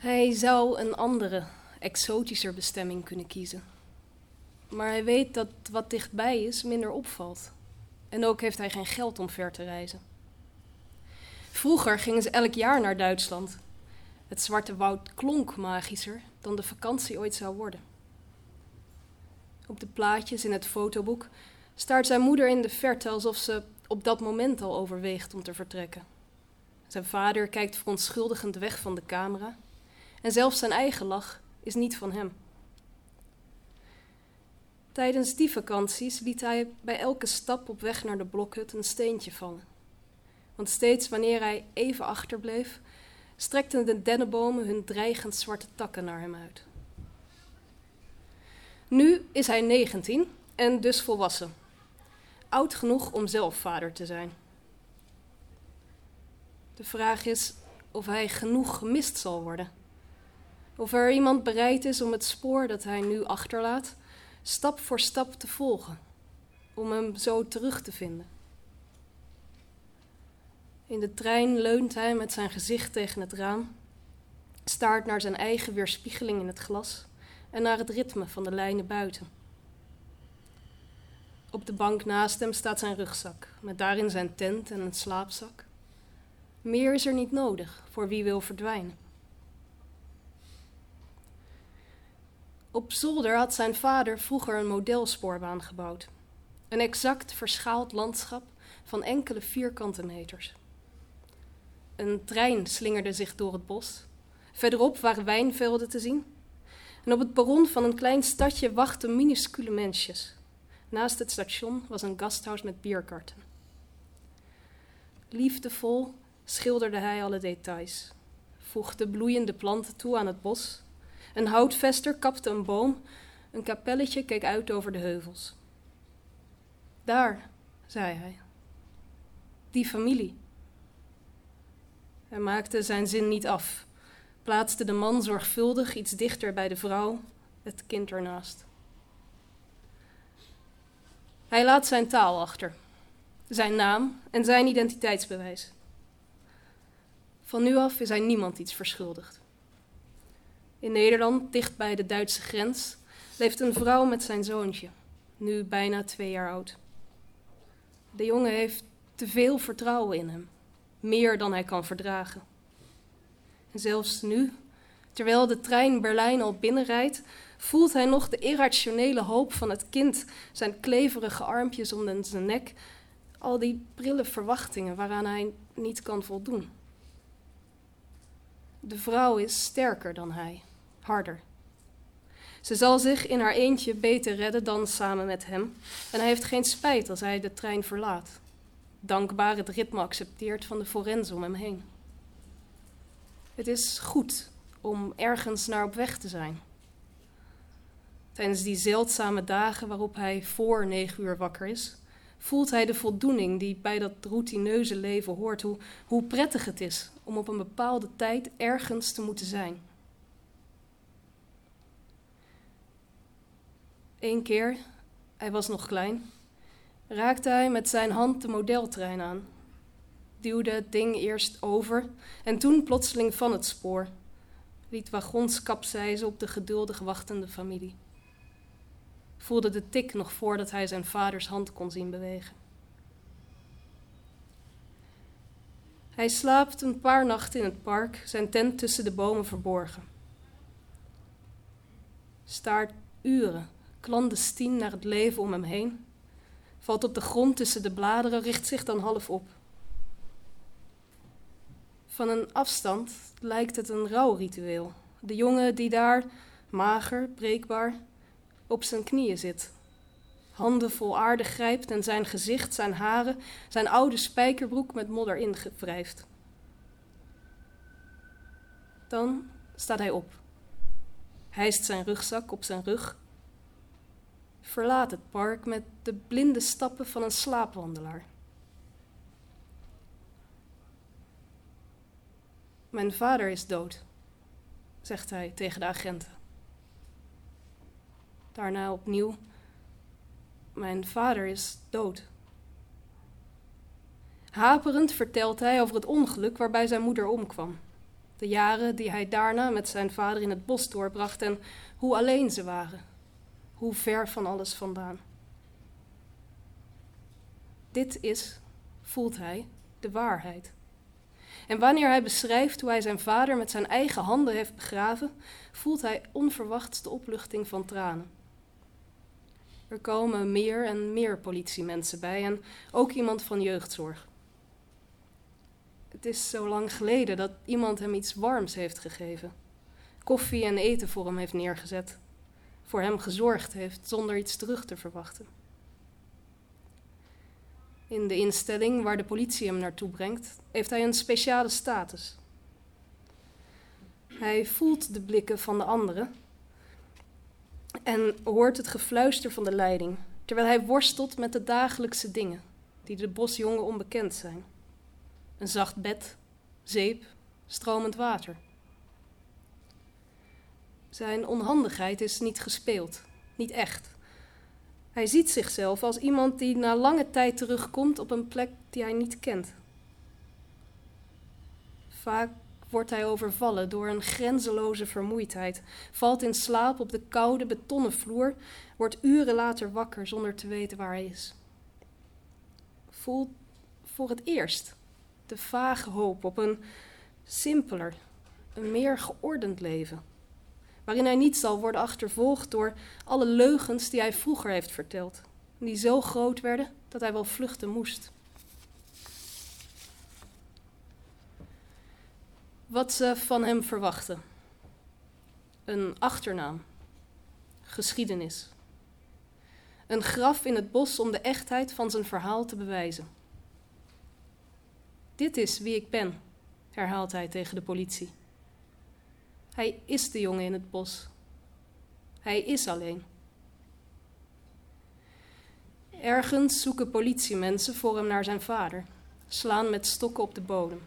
Hij zou een andere, exotischer bestemming kunnen kiezen. Maar hij weet dat wat dichtbij is minder opvalt. En ook heeft hij geen geld om ver te reizen. Vroeger gingen ze elk jaar naar Duitsland. Het Zwarte Woud klonk magischer dan de vakantie ooit zou worden. Op de plaatjes in het fotoboek staart zijn moeder in de verte alsof ze op dat moment al overweegt om te vertrekken. Zijn vader kijkt verontschuldigend weg van de camera en zelfs zijn eigen lach is niet van hem. Tijdens die vakanties liet hij bij elke stap op weg naar de blokhut een steentje vallen. Want steeds wanneer hij even achterbleef, strekten de dennenbomen hun dreigend zwarte takken naar hem uit. Nu is hij 19 en dus volwassen. Oud genoeg om zelf vader te zijn. De vraag is of hij genoeg gemist zal worden. Of er iemand bereid is om het spoor dat hij nu achterlaat, stap voor stap te volgen, om hem zo terug te vinden. In de trein leunt hij met zijn gezicht tegen het raam, staart naar zijn eigen weerspiegeling in het glas en naar het ritme van de lijnen buiten. Op de bank naast hem staat zijn rugzak, met daarin zijn tent en een slaapzak. Meer is er niet nodig voor wie wil verdwijnen. Op zolder had zijn vader vroeger een modelspoorbaan gebouwd. Een exact verschaald landschap van enkele vierkante meters. Een trein slingerde zich door het bos. Verderop waren wijnvelden te zien. En op het perron van een klein stadje wachten minuscule mensjes. Naast het station was een gasthuis met bierkarten. Liefdevol schilderde hij alle details, voegde bloeiende planten toe aan het bos. Een houtvester kapte een boom, een kapelletje keek uit over de heuvels. Daar, zei hij, die familie. Hij maakte zijn zin niet af, plaatste de man zorgvuldig iets dichter bij de vrouw, het kind ernaast. Hij laat zijn taal achter, zijn naam en zijn identiteitsbewijs. Van nu af is hij niemand iets verschuldigd. In Nederland, dicht bij de Duitse grens, leeft een vrouw met zijn zoontje, nu bijna twee jaar oud. De jongen heeft te veel vertrouwen in hem, meer dan hij kan verdragen. En zelfs nu, terwijl de trein Berlijn al binnenrijdt, voelt hij nog de irrationele hoop van het kind, zijn kleverige armpjes om zijn nek, al die prille verwachtingen waaraan hij niet kan voldoen. De vrouw is sterker dan hij, harder. Ze zal zich in haar eentje beter redden dan samen met hem, en hij heeft geen spijt als hij de trein verlaat. Dankbaar het ritme accepteert van de forens om hem heen. Het is goed om ergens naar op weg te zijn. Tijdens die zeldzame dagen waarop hij voor negen uur wakker is, voelt hij de voldoening die bij dat routineuze leven hoort, hoe, hoe prettig het is om op een bepaalde tijd ergens te moeten zijn. Eén keer, hij was nog klein, raakte hij met zijn hand de modeltrein aan, duwde het ding eerst over en toen plotseling van het spoor, liet wagons kapseizen op de geduldig wachtende familie voelde de tik nog voordat hij zijn vaders hand kon zien bewegen. Hij slaapt een paar nachten in het park, zijn tent tussen de bomen verborgen. Staart uren, clandestien naar het leven om hem heen, valt op de grond tussen de bladeren, richt zich dan half op. Van een afstand lijkt het een rouwritueel. De jongen die daar, mager, breekbaar, op zijn knieën zit. Handen vol aarde grijpt en zijn gezicht, zijn haren, zijn oude spijkerbroek met modder ingewrijfd. Dan staat hij op, hijst zijn rugzak op zijn rug, verlaat het park met de blinde stappen van een slaapwandelaar. Mijn vader is dood, zegt hij tegen de agenten. Daarna opnieuw. Mijn vader is dood. Haperend vertelt hij over het ongeluk waarbij zijn moeder omkwam. De jaren die hij daarna met zijn vader in het bos doorbracht en hoe alleen ze waren. Hoe ver van alles vandaan. Dit is, voelt hij, de waarheid. En wanneer hij beschrijft hoe hij zijn vader met zijn eigen handen heeft begraven, voelt hij onverwachts de opluchting van tranen. Er komen meer en meer politiemensen bij en ook iemand van jeugdzorg. Het is zo lang geleden dat iemand hem iets warms heeft gegeven. Koffie en eten voor hem heeft neergezet. Voor hem gezorgd heeft zonder iets terug te verwachten. In de instelling waar de politie hem naartoe brengt, heeft hij een speciale status. Hij voelt de blikken van de anderen en hoort het gefluister van de leiding, terwijl hij worstelt met de dagelijkse dingen die de bosjongen onbekend zijn. Een zacht bed, zeep, stromend water. Zijn onhandigheid is niet gespeeld, niet echt. Hij ziet zichzelf als iemand die na lange tijd terugkomt op een plek die hij niet kent. Vaak wordt hij overvallen door een grenzeloze vermoeidheid, valt in slaap op de koude betonnen vloer, wordt uren later wakker zonder te weten waar hij is. Voelt voor het eerst de vage hoop op een simpeler, een meer geordend leven, waarin hij niet zal worden achtervolgd door alle leugens die hij vroeger heeft verteld, die zo groot werden dat hij wel vluchten moest. Wat ze van hem verwachten. Een achternaam. Geschiedenis. Een graf in het bos om de echtheid van zijn verhaal te bewijzen. Dit is wie ik ben, herhaalt hij tegen de politie. Hij is de jongen in het bos. Hij is alleen. Ergens zoeken politiemensen voor hem naar zijn vader, slaan met stokken op de bodem.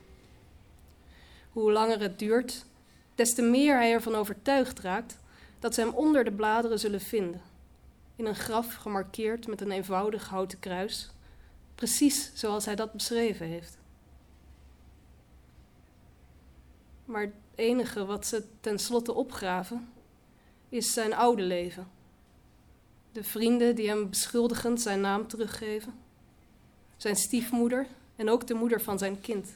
Hoe langer het duurt, des te meer hij ervan overtuigd raakt dat ze hem onder de bladeren zullen vinden. In een graf gemarkeerd met een eenvoudig houten kruis, precies zoals hij dat beschreven heeft. Maar enige wat ze tenslotte opgraven is zijn oude leven. De vrienden die hem beschuldigend zijn naam teruggeven, zijn stiefmoeder en ook de moeder van zijn kind.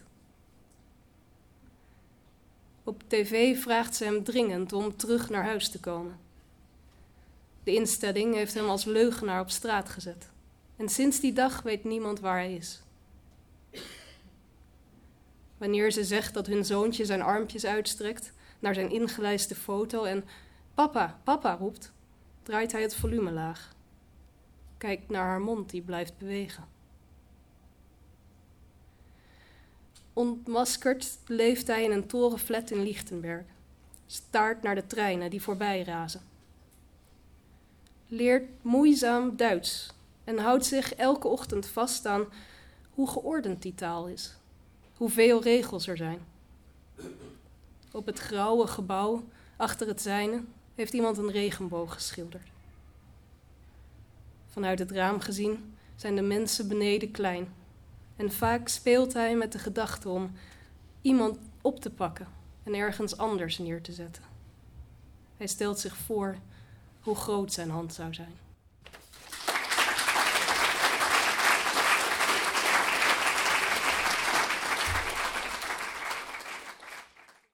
Op tv vraagt ze hem dringend om terug naar huis te komen. De instelling heeft hem als leugenaar op straat gezet. En sinds die dag weet niemand waar hij is. Wanneer ze zegt dat hun zoontje zijn armpjes uitstrekt naar zijn ingelijste foto en papa, papa roept, draait hij het volume laag. Kijkt naar haar mond die blijft bewegen. Ontmaskerd leeft hij in een torenflat in Lichtenberg. Staart naar de treinen die voorbij razen. Leert moeizaam Duits en houdt zich elke ochtend vast aan hoe geordend die taal is. Hoeveel regels er zijn. Op het grauwe gebouw achter het zijne heeft iemand een regenboog geschilderd. Vanuit het raam gezien zijn de mensen beneden klein en vaak speelt hij met de gedachte om iemand op te pakken en ergens anders neer te zetten. Hij stelt zich voor hoe groot zijn hand zou zijn.